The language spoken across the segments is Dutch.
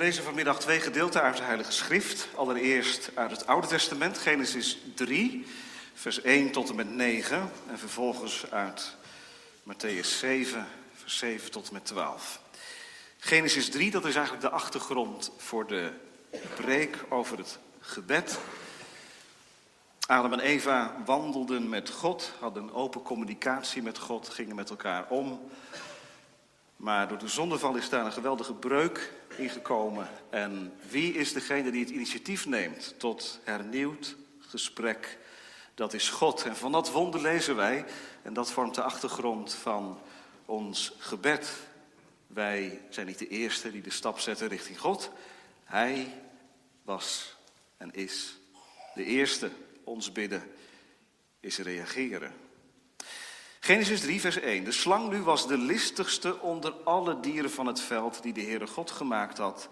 lezen vanmiddag twee gedeelten uit de Heilige Schrift. Allereerst uit het Oude Testament, Genesis 3, vers 1 tot en met 9. En vervolgens uit Matthäus 7, vers 7 tot en met 12. Genesis 3, dat is eigenlijk de achtergrond voor de preek over het gebed. Adam en Eva wandelden met God, hadden open communicatie met God, gingen met elkaar om. Maar door de zondeval is daar een geweldige breuk ingekomen. En wie is degene die het initiatief neemt tot hernieuwd gesprek? Dat is God. En van dat wonder lezen wij, en dat vormt de achtergrond van ons gebed. Wij zijn niet de eerste die de stap zetten richting God. Hij was en is de eerste. Ons bidden is reageren. Genesis 3, vers 1. De slang nu was de listigste onder alle dieren van het veld die de Heere God gemaakt had.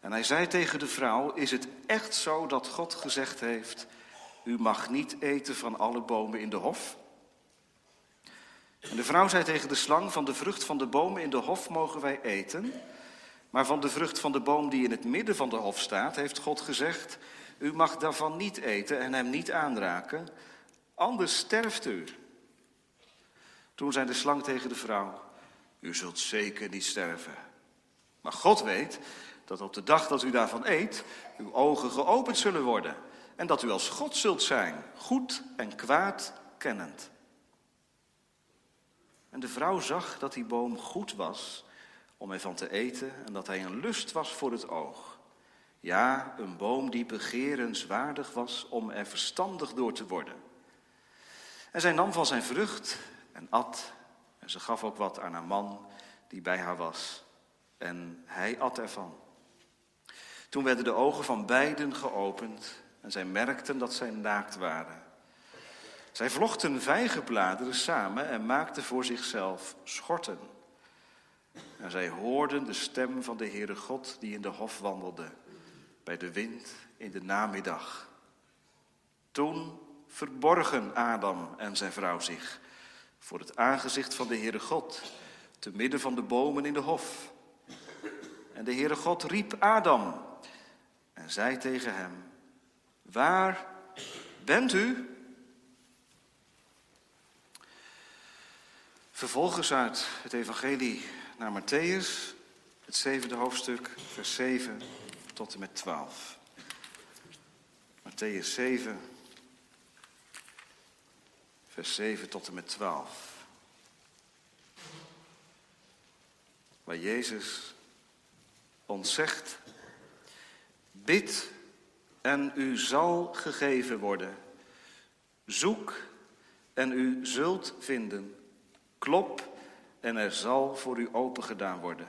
En hij zei tegen de vrouw, is het echt zo dat God gezegd heeft, u mag niet eten van alle bomen in de hof? En de vrouw zei tegen de slang, van de vrucht van de bomen in de hof mogen wij eten, maar van de vrucht van de boom die in het midden van de hof staat, heeft God gezegd, u mag daarvan niet eten en hem niet aanraken, anders sterft u. Toen zei de slang tegen de vrouw, u zult zeker niet sterven. Maar God weet dat op de dag dat u daarvan eet, uw ogen geopend zullen worden. En dat u als God zult zijn, goed en kwaad kennend. En de vrouw zag dat die boom goed was om ervan te eten en dat hij een lust was voor het oog. Ja, een boom die begerenswaardig was om er verstandig door te worden. En zij nam van zijn vrucht en at. En ze gaf ook wat aan haar man die bij haar was. En hij at ervan. Toen werden de ogen van beiden geopend en zij merkten dat zij naakt waren. Zij vlochten vijgenbladeren samen en maakten voor zichzelf schorten. En zij hoorden de stem van de Heere God die in de hof wandelde, bij de wind in de namiddag. Toen verborgen Adam en zijn vrouw zich voor het aangezicht van de Heere God, te midden van de bomen in de hof. En de Heere God riep Adam en zei tegen hem, waar bent u? Vervolgens uit het evangelie naar Matthäus, het zevende hoofdstuk, vers 7 tot en met 12. Matthäus 7, vers 7 tot en met 12. Waar Jezus ons zegt, bid en u zal gegeven worden. Zoek en u zult vinden. Klop en er zal voor u opengedaan worden.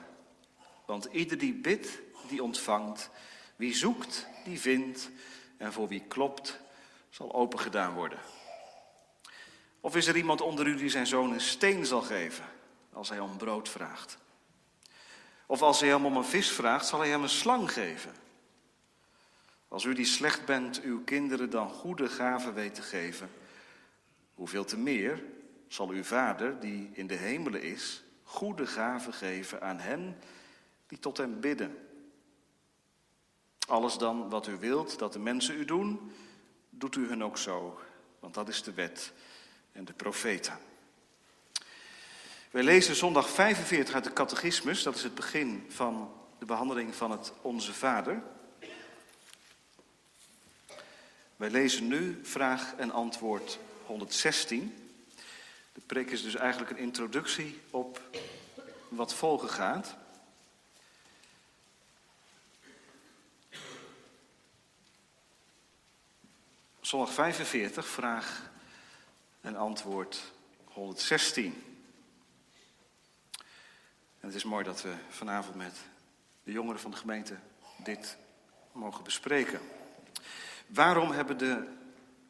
Want ieder die bidt, die ontvangt. Wie zoekt, die vindt. En voor wie klopt, zal opengedaan worden. Of is er iemand onder u die zijn zoon een steen zal geven als hij om brood vraagt? Of als hij hem om een vis vraagt, zal hij hem een slang geven? Als u die slecht bent, uw kinderen dan goede gaven weet te geven, hoeveel te meer zal uw vader, die in de hemelen is, goede gaven geven aan hen die tot hem bidden. Alles dan wat u wilt dat de mensen u doen, doet u hun ook zo, want dat is de wet en de profeten. Wij lezen zondag 45 uit de catechismus, dat is het begin van de behandeling van het Onze Vader. Wij lezen nu vraag en antwoord 116. De preek is dus eigenlijk een introductie op wat volgen gaat. Zondag 45, vraag en antwoord 116. En het is mooi dat we vanavond met de jongeren van de gemeente dit mogen bespreken. Waarom hebben de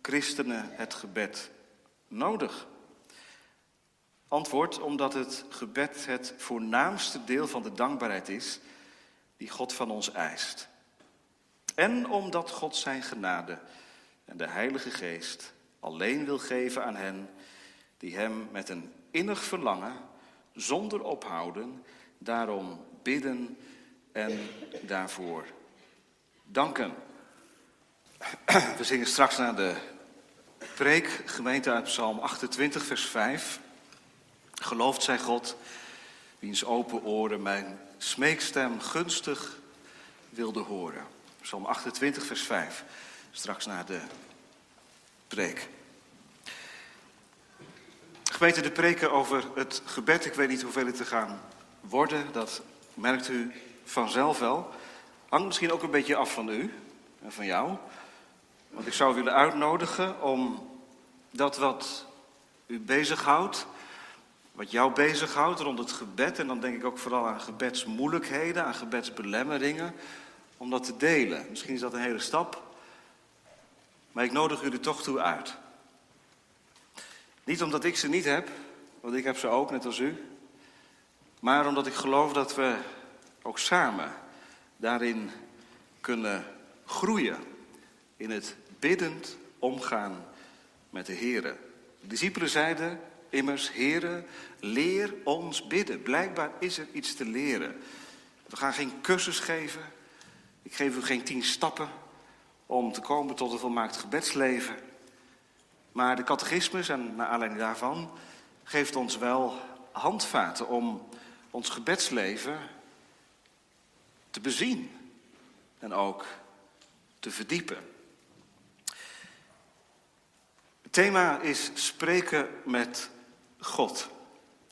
christenen het gebed nodig? Antwoord, omdat het gebed het voornaamste deel van de dankbaarheid is die God van ons eist. En omdat God zijn genade en de Heilige Geest alleen wil geven aan hen die Hem met een innig verlangen, zonder ophouden, daarom bidden en daarvoor danken. We zingen straks naar de preek, gemeente uit Psalm 28, vers 5. Gelooft zij God, wiens open oren mijn smeekstem gunstig wilde horen. Psalm 28, vers 5. Straks naar de preek. Gemeente, de preken over het gebed. Ik weet niet hoeveel het te gaan worden. Dat merkt u vanzelf wel. Hangt misschien ook een beetje af van u en van jou. Want ik zou willen uitnodigen om dat wat u bezighoudt, wat jou bezighoudt rond het gebed, en dan denk ik ook vooral aan gebedsmoeilijkheden, aan gebedsbelemmeringen, om dat te delen. Misschien is dat een hele stap, maar ik nodig u er toch toe uit. Niet omdat ik ze niet heb, want ik heb ze ook, net als u, maar omdat ik geloof dat we ook samen daarin kunnen groeien. In het biddend omgaan met de Here. De discipelen zeiden immers, Here, leer ons bidden. Blijkbaar is er iets te leren. We gaan geen cursus geven. Ik geef u geen tien stappen om te komen tot een volmaakt gebedsleven. Maar de catechismus, en naar aanleiding daarvan, geeft ons wel handvaten om ons gebedsleven te bezien en ook te verdiepen. Het thema is spreken met God.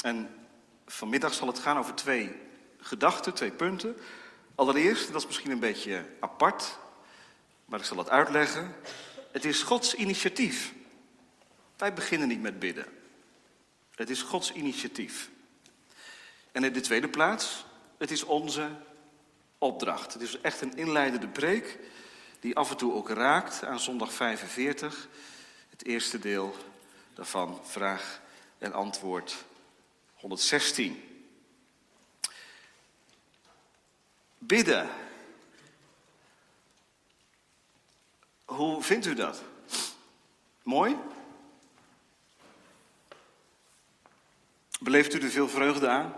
En vanmiddag zal het gaan over twee gedachten, twee punten. Allereerst, dat is misschien een beetje apart, maar ik zal het uitleggen. Het is Gods initiatief. Wij beginnen niet met bidden. Het is Gods initiatief. En in de tweede plaats, het is onze opdracht. Het is echt een inleidende preek die af en toe ook raakt aan zondag 45. Het eerste deel daarvan, vraag en antwoord 116. Bidden. Hoe vindt u dat? Mooi? Beleeft u er veel vreugde aan?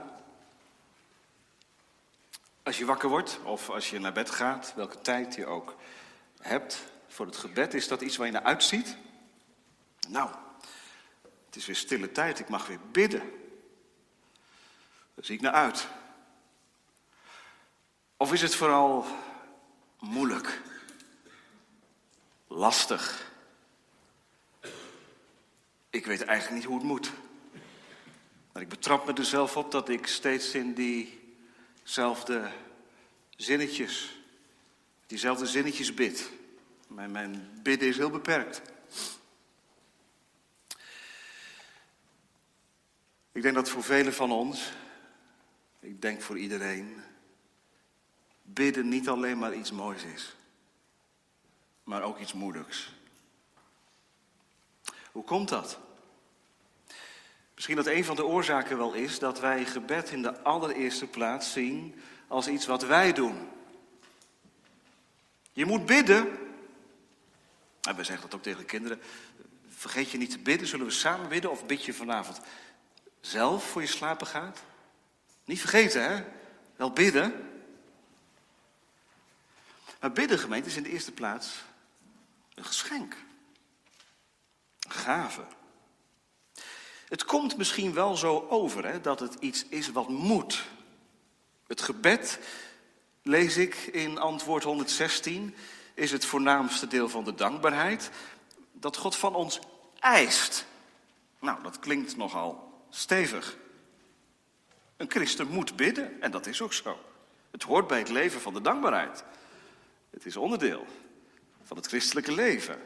Als je wakker wordt of als je naar bed gaat, welke tijd je ook hebt voor het gebed, is dat iets waar je naar uitziet? Nou, het is weer stille tijd, ik mag weer bidden. Daar zie ik naar uit. Of is het vooral moeilijk, lastig? Ik weet eigenlijk niet hoe het moet. Maar ik betrap me er zelf op dat ik steeds in diezelfde zinnetjes, diezelfde zinnetjes bid. Mijn, mijn bidden is heel beperkt. Ik denk dat voor velen van ons, ik denk voor iedereen, bidden niet alleen maar iets moois is, maar ook iets moeilijks. Hoe komt dat? Misschien dat een van de oorzaken wel is dat wij gebed in de allereerste plaats zien als iets wat wij doen. Je moet bidden. En we zeggen dat ook tegen de kinderen. Vergeet je niet te bidden. Zullen we samen bidden of bid je vanavond zelf voor je slapen gaat? Niet vergeten, hè? Wel bidden. Maar bidden, gemeente, is in de eerste plaats een geschenk. Een gave. Het komt misschien wel zo over hè, dat het iets is wat moet. Het gebed, lees ik in antwoord 116, is het voornaamste deel van de dankbaarheid. Dat God van ons eist. Nou, dat klinkt nogal stevig. Een christen moet bidden en dat is ook zo. Het hoort bij het leven van de dankbaarheid. Het is onderdeel van het christelijke leven.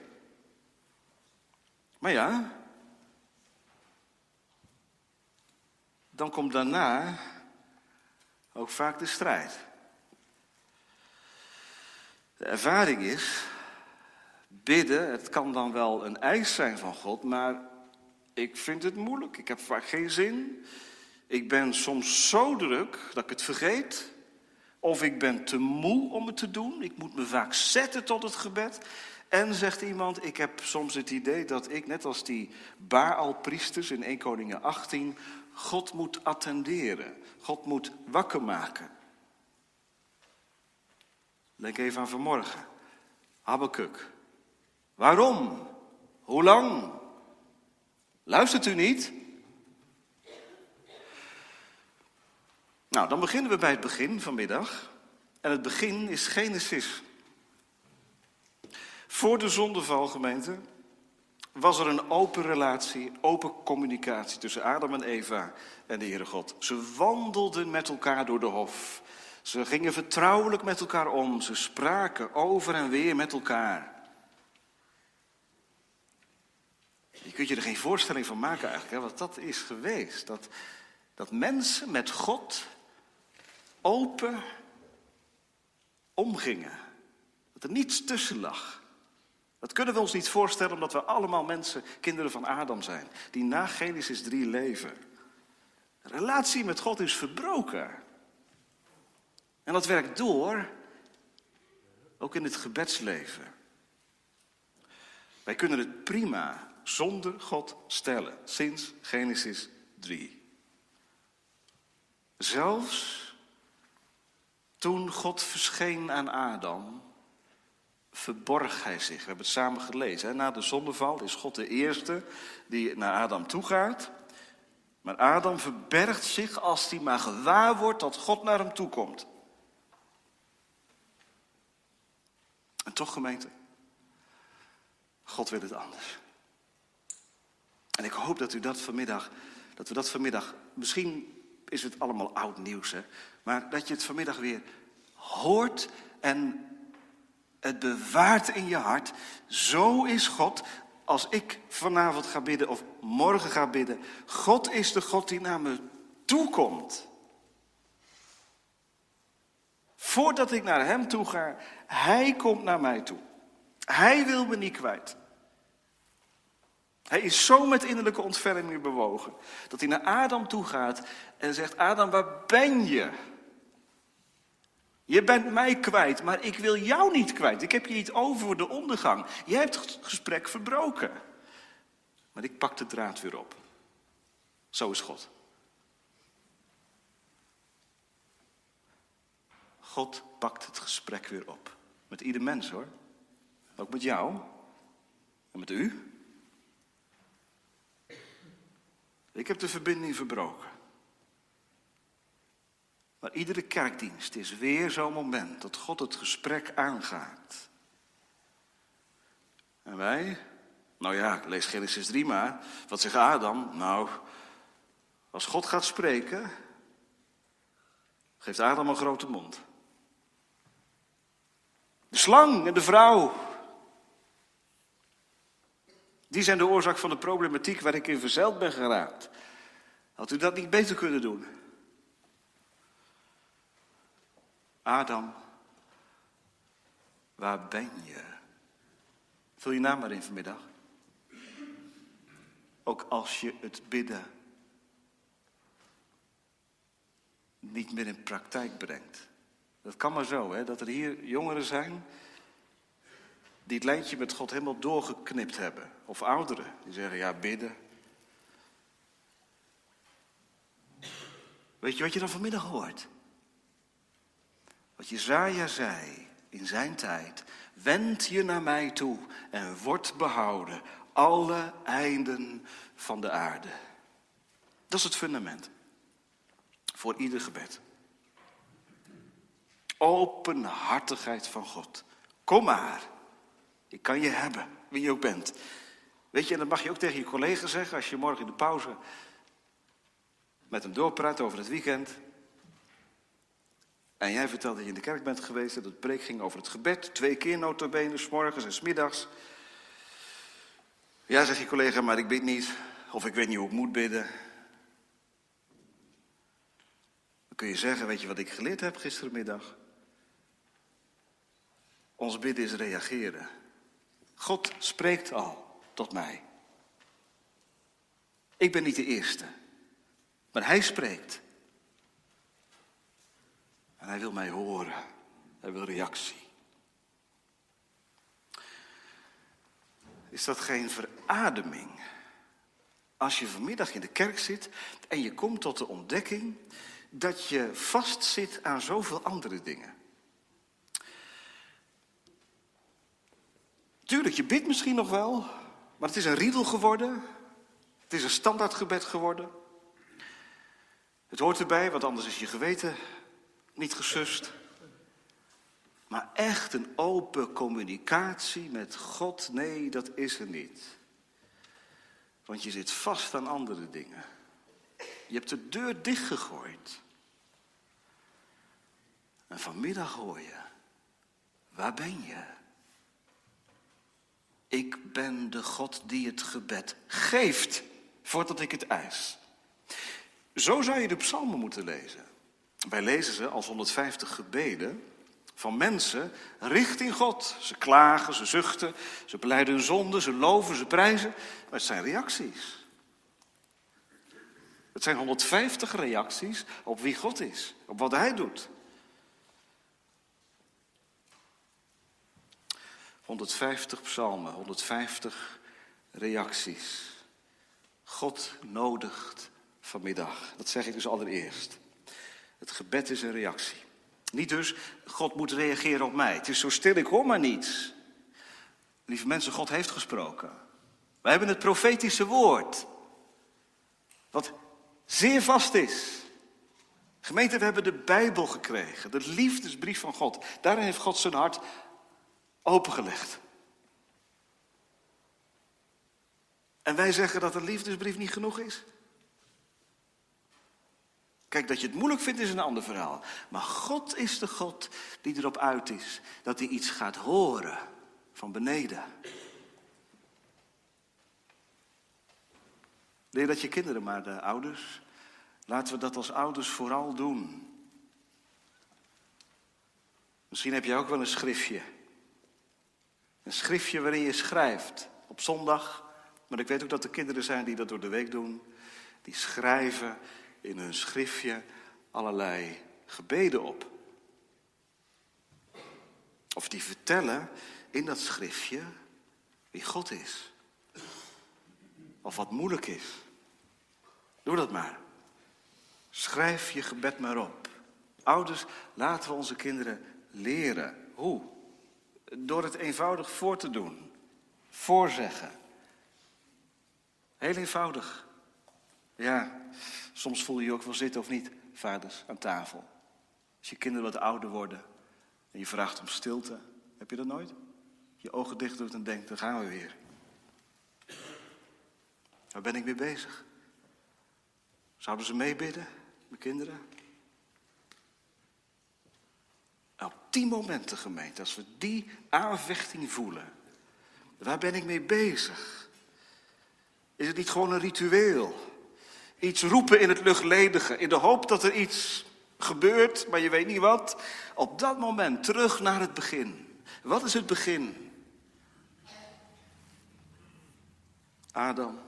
Maar ja, dan komt daarna ook vaak de strijd. De ervaring is, bidden, het kan dan wel een eis zijn van God, maar ik vind het moeilijk. Ik heb vaak geen zin. Ik ben soms zo druk dat ik het vergeet. Of ik ben te moe om het te doen. Ik moet me vaak zetten tot het gebed. En zegt iemand, ik heb soms het idee dat ik, net als die Baal-priesters in 1 Koningen 18, God moet attenderen. God moet wakker maken. Denk even aan vanmorgen. Habakkuk. Waarom? Hoe lang? Luistert u niet? Nou, dan beginnen we bij het begin vanmiddag. En het begin is Genesis. Voor de zondeval, gemeente, was er een open relatie, open communicatie tussen Adam en Eva en de Heere God. Ze wandelden met elkaar door de hof. Ze gingen vertrouwelijk met elkaar om. Ze spraken over en weer met elkaar. Je kunt je er geen voorstelling van maken eigenlijk, hè, wat dat is geweest. Dat, dat mensen met God open omgingen. Dat er niets tussen lag. Dat kunnen we ons niet voorstellen omdat we allemaal mensen, kinderen van Adam zijn, die na Genesis 3 leven. De relatie met God is verbroken. En dat werkt door, ook in het gebedsleven. Wij kunnen het prima zonder God stellen, sinds Genesis 3. Zelfs toen God verscheen aan Adam, verborg hij zich. We hebben het samen gelezen. Na de zondeval is God de eerste die naar Adam toe gaat. Maar Adam verbergt zich als hij maar gewaar wordt dat God naar hem toe komt. En toch, gemeente, God wil het anders. En ik hoop dat u dat vanmiddag, dat we dat vanmiddag, misschien is het allemaal oud nieuws, hè, maar dat je het vanmiddag weer hoort en het bewaart in je hart. Zo is God. Als ik vanavond ga bidden of morgen ga bidden, God is de God die naar me toe komt. Voordat ik naar Hem toe ga, Hij komt naar mij toe. Hij wil me niet kwijt. Hij is zo met innerlijke ontferming bewogen dat hij naar Adam toe gaat en zegt: Adam, waar ben je? Je bent mij kwijt, maar ik wil jou niet kwijt. Ik heb je niet over de ondergang. Je hebt het gesprek verbroken. Maar ik pak de draad weer op. Zo is God. God pakt het gesprek weer op. Met ieder mens hoor. Ook met jou. En met u. Ik heb de verbinding verbroken. Maar iedere kerkdienst is weer zo'n moment dat God het gesprek aangaat. En wij? Nou ja, lees Genesis 3 maar. Wat zegt Adam? Nou, als God gaat spreken, geeft Adam een grote mond. De slang en de vrouw. Die zijn de oorzaak van de problematiek waar ik in verzeild ben geraakt. Had u dat niet beter kunnen doen? Adam, waar ben je? Vul je naam maar in vanmiddag. Ook als je het bidden niet meer in praktijk brengt. Dat kan maar zo, hè? dat er hier jongeren zijn die het lijntje met God helemaal doorgeknipt hebben. Of ouderen die zeggen, ja, bidden. Weet je wat je dan vanmiddag hoort? Wat Jezaja zei in zijn tijd. Wend je naar mij toe en word behouden. Alle einden van de aarde. Dat is het fundament. Voor ieder gebed. Openhartigheid van God. Kom maar. Ik kan je hebben, wie je ook bent. Weet je, en dat mag je ook tegen je collega zeggen als je morgen in de pauze met hem doorpraat over het weekend. En jij vertelt dat je in de kerk bent geweest, dat het preek ging over het gebed. Twee keer notabene, s morgens en s middags. Ja, zegt je collega, maar ik bid niet. Of ik weet niet hoe ik moet bidden. Dan kun je zeggen, weet je wat ik geleerd heb gistermiddag? Ons bidden is reageren. God spreekt al tot mij. Ik ben niet de eerste, maar Hij spreekt. Hij wil mij horen. Hij wil reactie. Is dat geen verademing? Als je vanmiddag in de kerk zit en je komt tot de ontdekking dat je vastzit aan zoveel andere dingen. tuurlijk, je bidt misschien nog wel, maar het is een riedel geworden. Het is een standaardgebed geworden. Het hoort erbij, want anders is je geweten niet gesust. Maar echt een open communicatie met God, nee, dat is er niet. Want je zit vast aan andere dingen. Je hebt de deur dichtgegooid. En vanmiddag hoor je, waar ben je? Ik ben de God die het gebed geeft, voordat ik het eis. Zo zou je de psalmen moeten lezen. Wij lezen ze als 150 gebeden van mensen richting God. Ze klagen, ze zuchten, ze beleiden hun zonde, ze loven, ze prijzen. Maar het zijn reacties. Het zijn 150 reacties op wie God is, op wat Hij doet. 150 psalmen, 150 reacties. God nodigt vanmiddag. Dat zeg ik dus allereerst. Het gebed is een reactie. Niet dus, God moet reageren op mij. Het is zo stil, ik hoor maar niets. Lieve mensen, God heeft gesproken. Wij hebben het profetische woord. Wat zeer vast is. Gemeente, we hebben de Bijbel gekregen. De liefdesbrief van God. Daarin heeft God zijn hart opengelegd. En wij zeggen dat de liefdesbrief niet genoeg is. Kijk, dat je het moeilijk vindt is een ander verhaal. Maar God is de God die erop uit is dat hij iets gaat horen van beneden. Leer dat je kinderen, maar de ouders, laten we dat als ouders vooral doen. Misschien heb je ook wel een schriftje. Een schriftje waarin je schrijft op zondag. Maar ik weet ook dat er kinderen zijn die dat door de week doen. Die schrijven in hun schriftje allerlei gebeden op. Of die vertellen in dat schriftje wie God is. Of wat moeilijk is. Doe dat maar. Schrijf je gebed maar op. Ouders, laten we onze kinderen leren. Hoe? Door het eenvoudig voor te doen. Voorzeggen. Heel eenvoudig. Ja, soms voel je je ook wel zitten of niet, vaders, aan tafel. Als je kinderen wat ouder worden en je vraagt om stilte. Heb je dat nooit? Je ogen dicht doet en denkt, dan gaan we weer. Waar ben ik mee bezig? Zouden ze meebidden, mijn kinderen? op die momenten, gemeente, als we die aanvechting voelen, waar ben ik mee bezig? Is het niet gewoon een ritueel? Iets roepen in het luchtledige, in de hoop dat er iets gebeurt, maar je weet niet wat. Op dat moment terug naar het begin. Wat is het begin? Adam,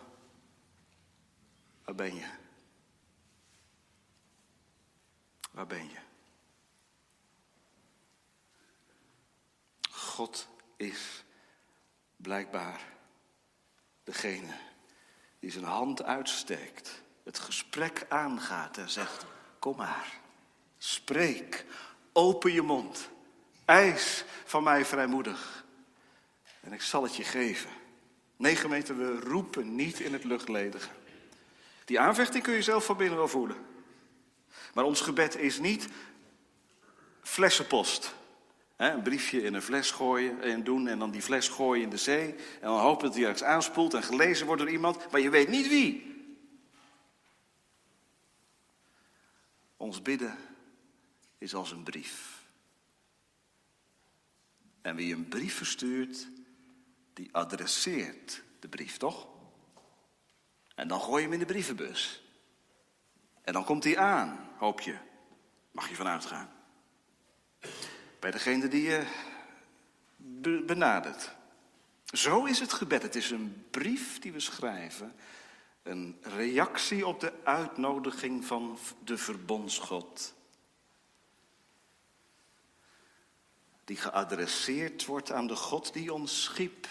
waar ben je? Waar ben je? God is blijkbaar degene die zijn hand uitsteekt het gesprek aangaat en zegt: Kom maar, spreek, open je mond, eis van mij vrijmoedig en ik zal het je geven. Nee, gemeente, we roepen niet in het luchtledige. Die aanvechting kun je zelf van binnen wel voelen. Maar ons gebed is niet flessenpost. een briefje in een fles gooien en doen en dan die fles gooien in de zee. En dan hopen dat hij ergens aanspoelt en gelezen wordt door iemand, maar je weet niet wie. Ons bidden is als een brief. En wie een brief verstuurt, die adresseert de brief, toch? En dan gooi je hem in de brievenbus. En dan komt hij aan, hoop je. Mag je vanuit gaan. Bij degene die je benadert. Zo is het gebed. Het is een brief die we schrijven een reactie op de uitnodiging van de verbondsgod. Die geadresseerd wordt aan de God die ons schiep.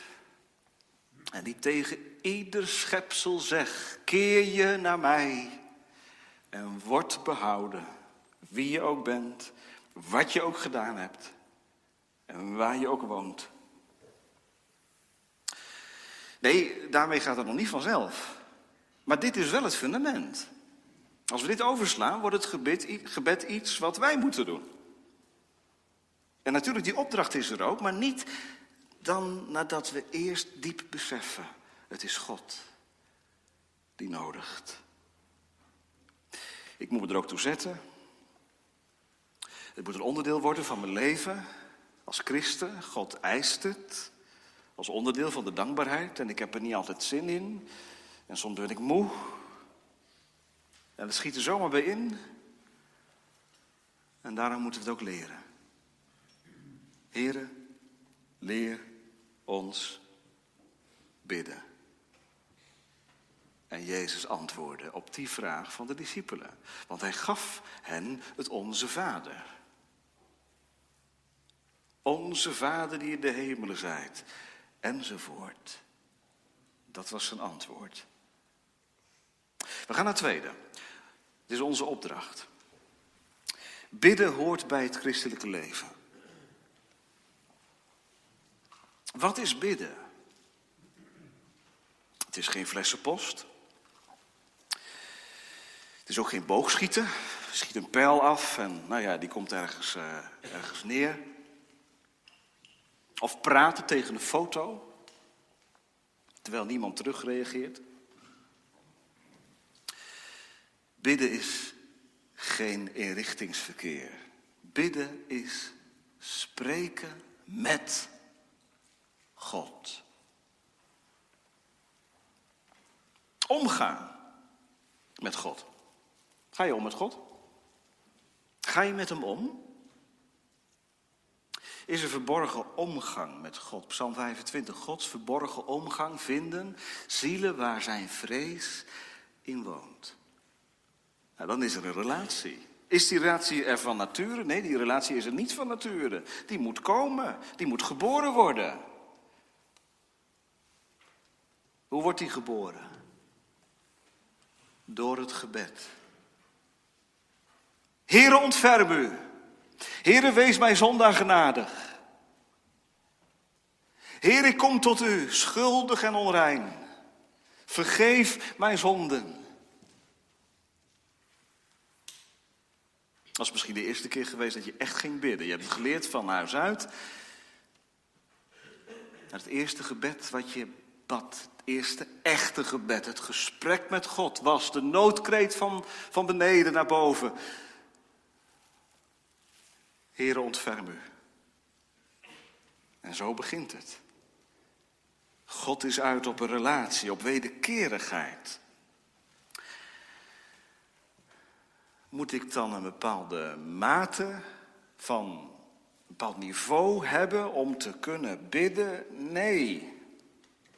En die tegen ieder schepsel zegt: Keer je naar mij en word behouden. Wie je ook bent, wat je ook gedaan hebt en waar je ook woont. Nee, daarmee gaat het nog niet vanzelf. Maar dit is wel het fundament. Als we dit overslaan, wordt het gebed, iets wat wij moeten doen. En natuurlijk, die opdracht is er ook, maar niet dan nadat we eerst diep beseffen: het is God die nodigt. Ik moet me er ook toe zetten. Het moet een onderdeel worden van mijn leven als christen. God eist het als onderdeel van de dankbaarheid en ik heb er niet altijd zin in. En soms ben ik moe. En het schiet er zomaar bij in. En daarom moeten we het ook leren. Heren, leer ons bidden. En Jezus antwoordde op die vraag van de discipelen. Want hij gaf hen het onze Vader. Onze Vader die in de hemelen zijt. Enzovoort. Dat was zijn antwoord. We gaan naar het tweede. Dit is onze opdracht. Bidden hoort bij het christelijke leven. Wat is bidden? Het is geen flessenpost. Het is ook geen boogschieten. Schiet een pijl af en nou ja, die komt ergens, uh, ergens neer. Of praten tegen een foto, terwijl niemand terugreageert. Bidden is geen inrichtingsverkeer. Bidden is spreken met God. Omgaan met God. Ga je om met God? Ga je met hem om? Is er verborgen omgang met God? Psalm 25. Gods verborgen omgang vinden zielen waar zijn vrees in woont. Nou, dan is er een relatie. Is die relatie er van nature? Nee, die relatie is er niet van nature. Die moet komen, die moet geboren worden. Hoe wordt die geboren? Door het gebed. Heere, ontferm u. Heere, wees mij zondaar genadig. Heer, ik kom tot u, schuldig en onrein. Vergeef mijn zonden. Dat is misschien de eerste keer geweest dat je echt ging bidden. Je hebt geleerd van huis uit. Het eerste gebed wat je bad, het eerste echte gebed, het gesprek met God was de noodkreet van, van beneden naar boven. Heere, ontferm u. En zo begint het. God is uit op een relatie, op wederkerigheid. Moet ik dan een bepaalde mate van een bepaald niveau hebben om te kunnen bidden? Nee,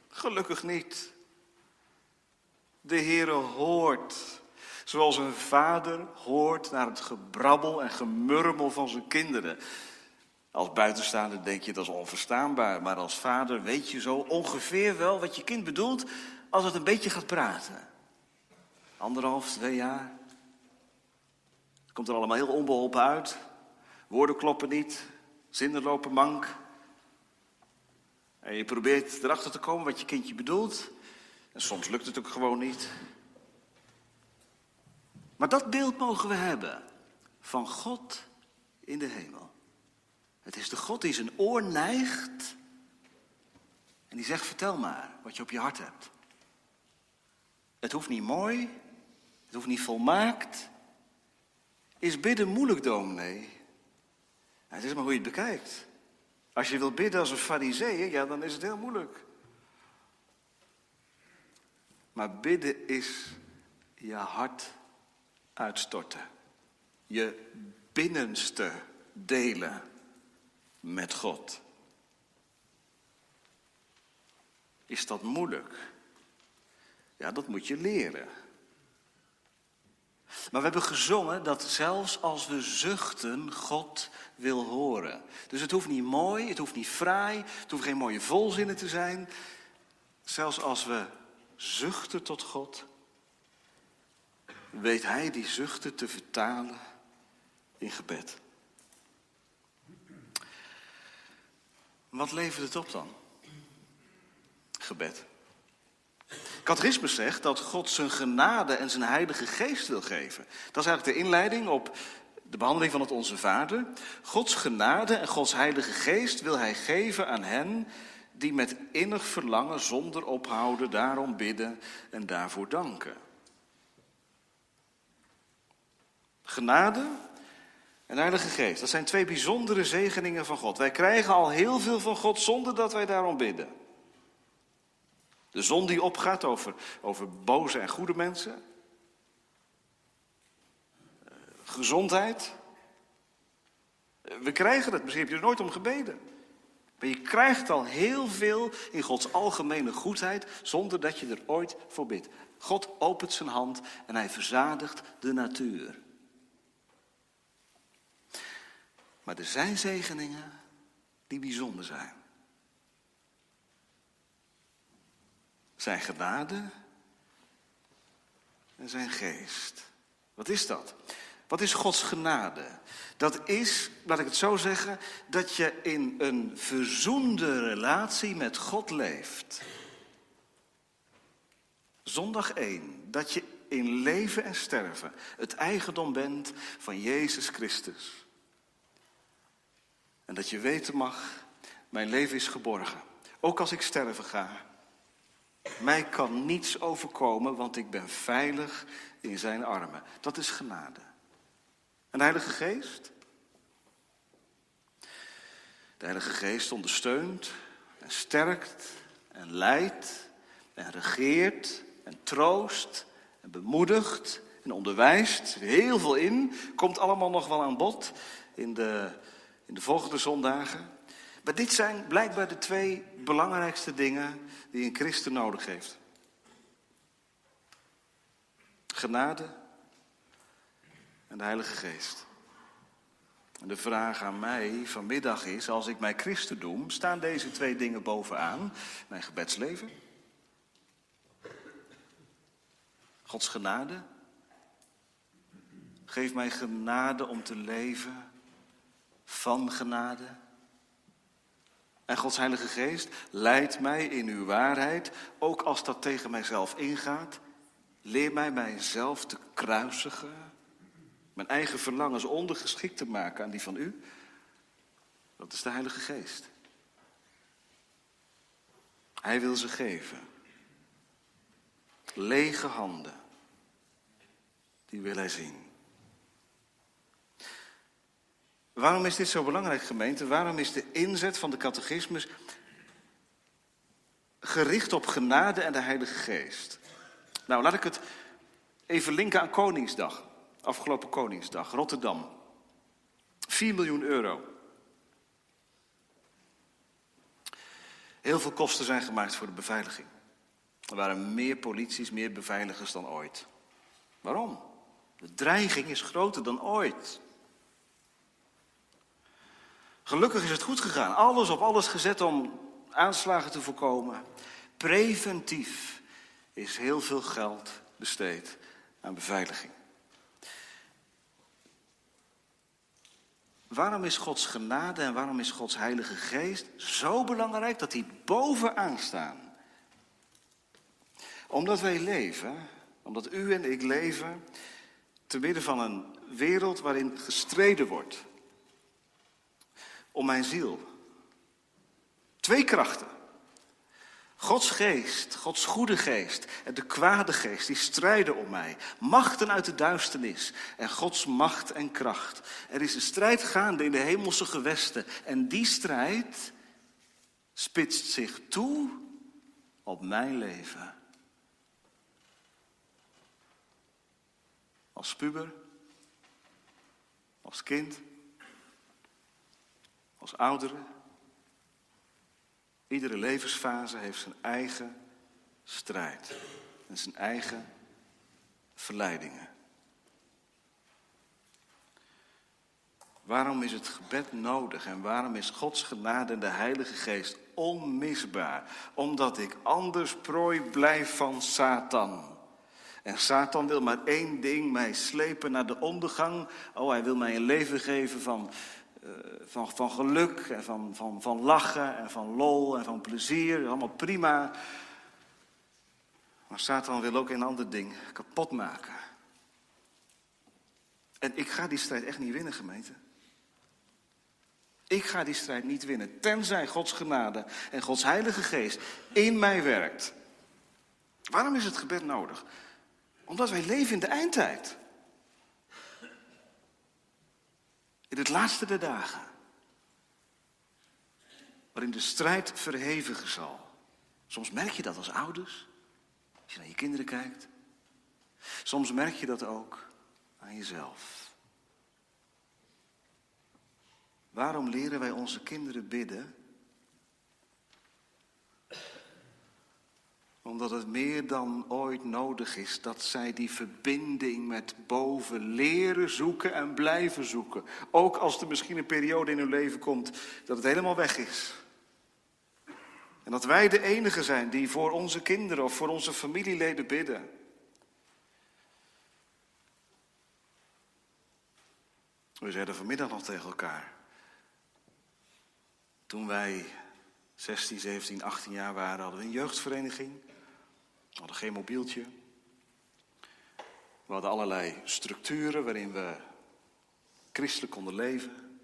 gelukkig niet. De Heere hoort, zoals een vader hoort naar het gebrabbel en gemurmel van zijn kinderen. Als buitenstaander denk je dat is onverstaanbaar, maar als vader weet je zo ongeveer wel wat je kind bedoelt als het een beetje gaat praten. Anderhalf, twee jaar. Het komt er allemaal heel onbeholpen uit. Woorden kloppen niet, zinnen lopen mank. En je probeert erachter te komen wat je kindje bedoelt. En soms lukt het ook gewoon niet. Maar dat beeld mogen we hebben van God in de hemel. Het is de God die zijn oor neigt en die zegt: Vertel maar wat je op je hart hebt. Het hoeft niet mooi, het hoeft niet volmaakt. Is bidden moeilijk, dominee? Nou, het is maar hoe je het bekijkt. Als je wilt bidden als een fariseeër, ja, dan is het heel moeilijk. Maar bidden is je hart uitstorten. Je binnenste delen met God. Is dat moeilijk? Ja, dat moet je leren. Maar we hebben gezongen dat zelfs als we zuchten, God wil horen. Dus het hoeft niet mooi, het hoeft niet fraai, het hoeft geen mooie volzinnen te zijn. Zelfs als we zuchten tot God, weet Hij die zuchten te vertalen in gebed. Wat levert het op dan? Gebed. Catechismus zegt dat God zijn genade en zijn heilige geest wil geven. Dat is eigenlijk de inleiding op de behandeling van het Onze Vader. Gods genade en Gods heilige geest wil hij geven aan hen die met innig verlangen zonder ophouden daarom bidden en daarvoor danken. Genade en Heilige Geest, dat zijn twee bijzondere zegeningen van God. Wij krijgen al heel veel van God zonder dat wij daarom bidden. De zon die opgaat over, over boze en goede mensen. Eh, gezondheid. Eh, we krijgen het, misschien heb je er nooit om gebeden. Maar je krijgt al heel veel in Gods algemene goedheid zonder dat je er ooit voor bidt. God opent zijn hand en hij verzadigt de natuur. Maar er zijn zegeningen die bijzonder zijn. Zijn genade en zijn geest. Wat is dat? Wat is Gods genade? Dat is, laat ik het zo zeggen, dat je in een verzoende relatie met God leeft. Zondag 1, dat je in leven en sterven het eigendom bent van Jezus Christus. En dat je weten mag, mijn leven is geborgen. Ook als ik sterven ga. Mij kan niets overkomen, want ik ben veilig in zijn armen. Dat is genade. Een Heilige Geest? De Heilige Geest ondersteunt en sterkt en leidt en regeert en troost en bemoedigt en onderwijst. Er heel veel in, komt allemaal nog wel aan bod in de, in de volgende zondagen. Maar dit zijn blijkbaar de twee belangrijkste dingen die een christen nodig heeft. Genade en de Heilige Geest. En de vraag aan mij vanmiddag is, als ik mij christen doe, staan deze twee dingen bovenaan mijn gebedsleven? Gods genade? Geef mij genade om te leven van genade. En Gods Heilige Geest leidt mij in uw waarheid, ook als dat tegen mijzelf ingaat. Leer mij mijzelf te kruisigen mijn eigen verlangens ondergeschikt te maken aan die van u, dat is de Heilige Geest. Hij wil ze geven. Lege handen, die wil hij zien. Waarom is dit zo belangrijk, gemeente? Waarom is de inzet van de catechismus gericht op genade en de Heilige Geest? Nou, laat ik het even linken aan Koningsdag. Afgelopen Koningsdag, Rotterdam. 4 miljoen euro. Heel veel kosten zijn gemaakt voor de beveiliging. Er waren meer polities, meer beveiligers dan ooit. Waarom? De dreiging is groter dan ooit. Gelukkig is het goed gegaan. Alles op alles gezet om aanslagen te voorkomen. Preventief is heel veel geld besteed aan beveiliging. Waarom is Gods genade en waarom is Gods Heilige Geest zo belangrijk dat die bovenaan staan? Omdat wij leven, omdat u en ik leven, te midden van een wereld waarin gestreden wordt. Om mijn ziel. Twee krachten. Gods geest, Gods goede geest en de kwade geest, die strijden om mij. Machten uit de duisternis en Gods macht en kracht. Er is een strijd gaande in de hemelse gewesten en die strijd spitst zich toe op mijn leven. Als puber, als kind, als oudere Iedere levensfase heeft zijn eigen strijd en zijn eigen verleidingen. Waarom is het gebed nodig en waarom is Gods genade en de Heilige Geest onmisbaar? Omdat ik anders prooi blijf van Satan. En Satan wil maar één ding, mij slepen naar de ondergang. Oh, hij wil mij een leven geven van eh, van, van geluk en van, van, van lachen en van lol en van plezier. Allemaal prima. Maar Satan wil ook een ander ding kapot maken. En ik ga die strijd echt niet winnen, gemeente. Ik ga die strijd niet winnen, tenzij Gods genade en Gods Heilige Geest in mij werkt. Waarom is het gebed nodig? Omdat wij leven in de eindtijd. In het laatste der dagen. Waarin de strijd verhevigen zal. Soms merk je dat als ouders. Als je naar je kinderen kijkt. Soms merk je dat ook aan jezelf. Waarom leren wij onze kinderen bidden? Omdat het meer dan ooit nodig is dat zij die verbinding met boven leren zoeken en blijven zoeken. Ook als er misschien een periode in hun leven komt dat het helemaal weg is. En dat wij de enige zijn die voor onze kinderen of voor onze familieleden bidden. We zeiden vanmiddag nog tegen elkaar. Toen wij 16, 17, 18 jaar waren, hadden we een jeugdvereniging. We hadden geen mobieltje. We hadden allerlei structuren waarin we christelijk konden leven.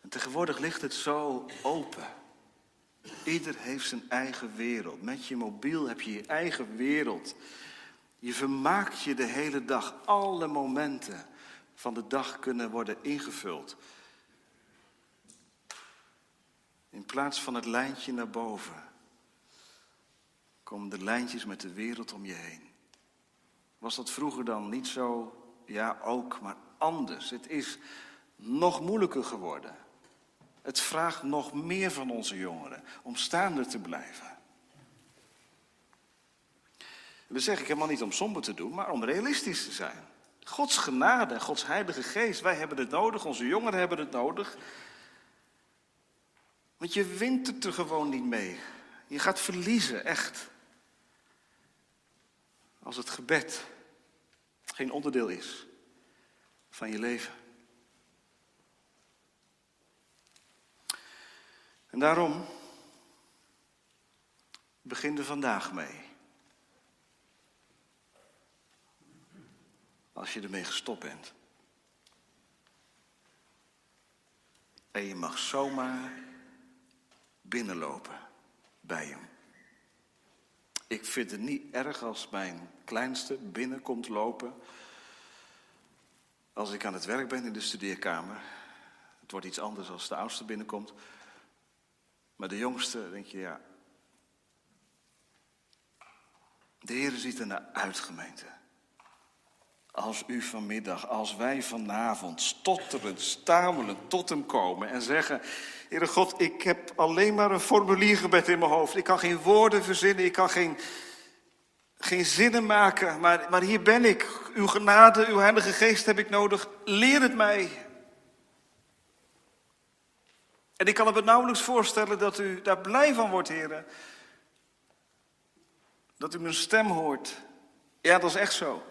En tegenwoordig ligt het zo open. Ieder heeft zijn eigen wereld. Met je mobiel heb je je eigen wereld. Je vermaakt je de hele dag. Alle momenten van de dag kunnen worden ingevuld. In plaats van het lijntje naar boven, komen de lijntjes met de wereld om je heen. Was dat vroeger dan niet zo? Ja, ook, maar anders. Het is nog moeilijker geworden. Het vraagt nog meer van onze jongeren om staande te blijven. Dat zeg ik helemaal niet om somber te doen, maar om realistisch te zijn. Gods genade, Gods heilige geest, wij hebben het nodig, onze jongeren hebben het nodig. Want je wint het er gewoon niet mee. Je gaat verliezen, echt. Als het gebed geen onderdeel is van je leven. En daarom begin er vandaag mee. Als je ermee gestopt bent. En je mag zomaar binnenlopen bij hem. Ik vind het niet erg als mijn kleinste binnenkomt lopen. Als ik aan het werk ben in de studeerkamer. Het wordt iets anders als de oudste binnenkomt. Maar de jongste, denk je, ja. De Heer ziet er naar uit, gemeente. Als u vanmiddag, als wij vanavond stotterend, stamelend tot hem komen en zeggen: Heere God, ik heb alleen maar een formuliergebed in mijn hoofd. Ik kan geen woorden verzinnen, ik kan geen, geen zinnen maken, maar, maar hier ben ik. Uw genade, uw Heilige Geest heb ik nodig. Leer het mij. En ik kan me nauwelijks voorstellen dat u daar blij van wordt, heren. Dat u mijn stem hoort. Ja, dat is echt zo.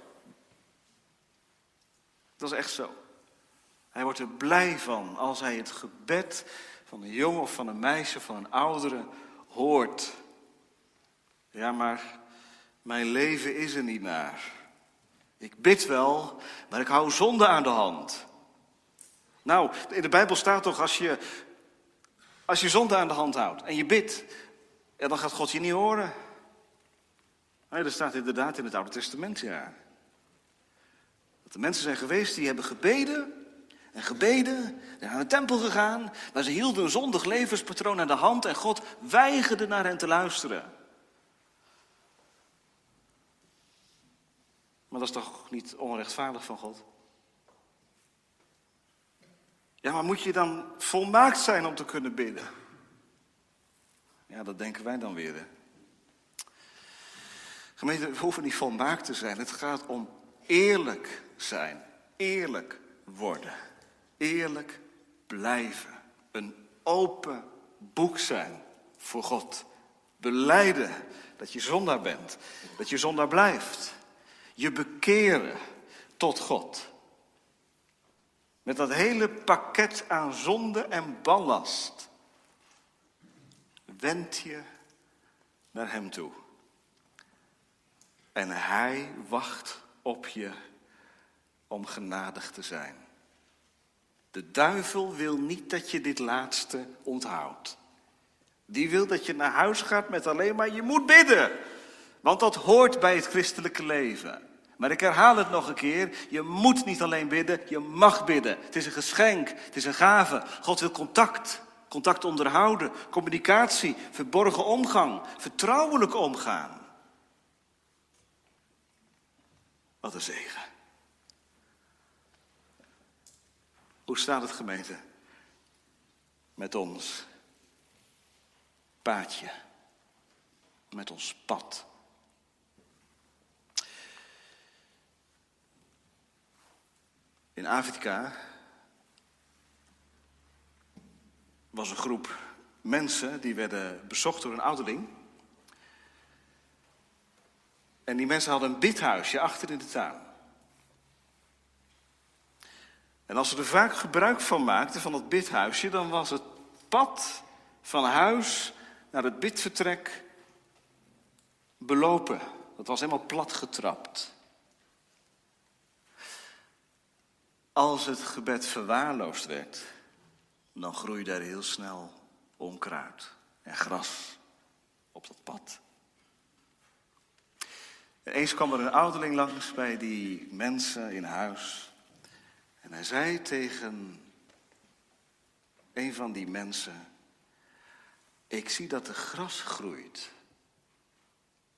Dat is echt zo. Hij wordt er blij van als hij het gebed van een jongen of van een meisje, van een oudere hoort. Ja, maar mijn leven is er niet naar. Ik bid wel, maar ik hou zonde aan de hand. Nou, in de Bijbel staat toch als je, als je zonde aan de hand houdt en je bidt, ja, dan gaat God je niet horen. Nee, dat staat inderdaad in het Oude Testament, ja. Dat mensen zijn geweest die hebben gebeden en gebeden, zijn naar de tempel gegaan, maar ze hielden een zondig levenspatroon aan de hand en God weigerde naar hen te luisteren. Maar dat is toch niet onrechtvaardig van God? Ja, maar moet je dan volmaakt zijn om te kunnen bidden? Ja, dat denken wij dan weer. Hè? Gemeente, we hoeven niet volmaakt te zijn. Het gaat om eerlijk zijn. Eerlijk worden. Eerlijk blijven. Een open boek zijn voor God. Beleiden dat je zondaar bent. Dat je zondaar blijft. Je bekeren tot God. Met dat hele pakket aan zonde en ballast. Wend je naar Hem toe. En hij wacht op je om genadig te zijn. De duivel wil niet dat je dit laatste onthoudt. Die wil dat je naar huis gaat met alleen maar je moet bidden. Want dat hoort bij het christelijke leven. Maar ik herhaal het nog een keer. Je moet niet alleen bidden, je mag bidden. Het is een geschenk, het is een gave. God wil contact, contact onderhouden, communicatie, verborgen omgang, vertrouwelijk omgaan. Wat een zegen. Hoe staat het gemeente? Met ons paadje. Met ons pad. In Afrika was een groep mensen die werden bezocht door een ouderling. En die mensen hadden een bidhuisje achter in de tuin. En als ze er vaak gebruik van maakten, van dat bidhuisje, dan was het pad van huis naar het bidvertrek belopen. Dat was helemaal plat getrapt. Als het gebed verwaarloosd werd, dan groeide er heel snel onkruid en gras op dat pad. Eens kwam er een ouderling langs bij die mensen in huis. En hij zei tegen een van die mensen: Ik zie dat er gras groeit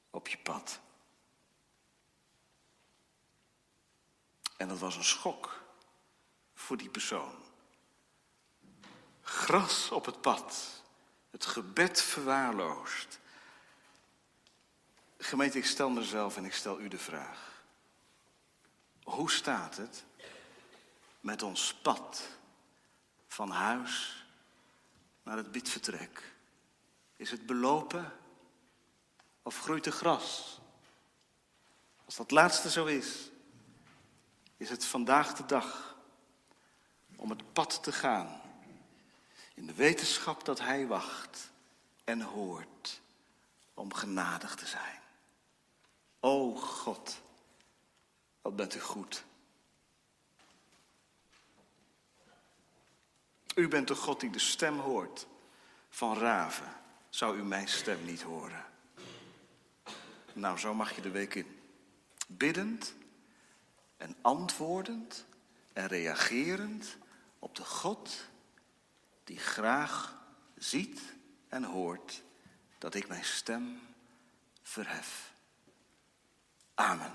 op je pad. En dat was een schok voor die persoon. Gras op het pad, het gebed verwaarloosd. Gemeente, ik stel mezelf en ik stel u de vraag. Hoe staat het met ons pad van huis naar het bidvertrek? Is het belopen of groeit er gras? Als dat laatste zo is, is het vandaag de dag om het pad te gaan. In de wetenschap dat Hij wacht en hoort om genadig te zijn. O God, wat bent u goed. U bent de God die de stem hoort van raven. Zou u mijn stem niet horen? Nou, zo mag je de week in. Biddend en antwoordend en reagerend op de God die graag ziet en hoort dat ik mijn stem verhef. Amen.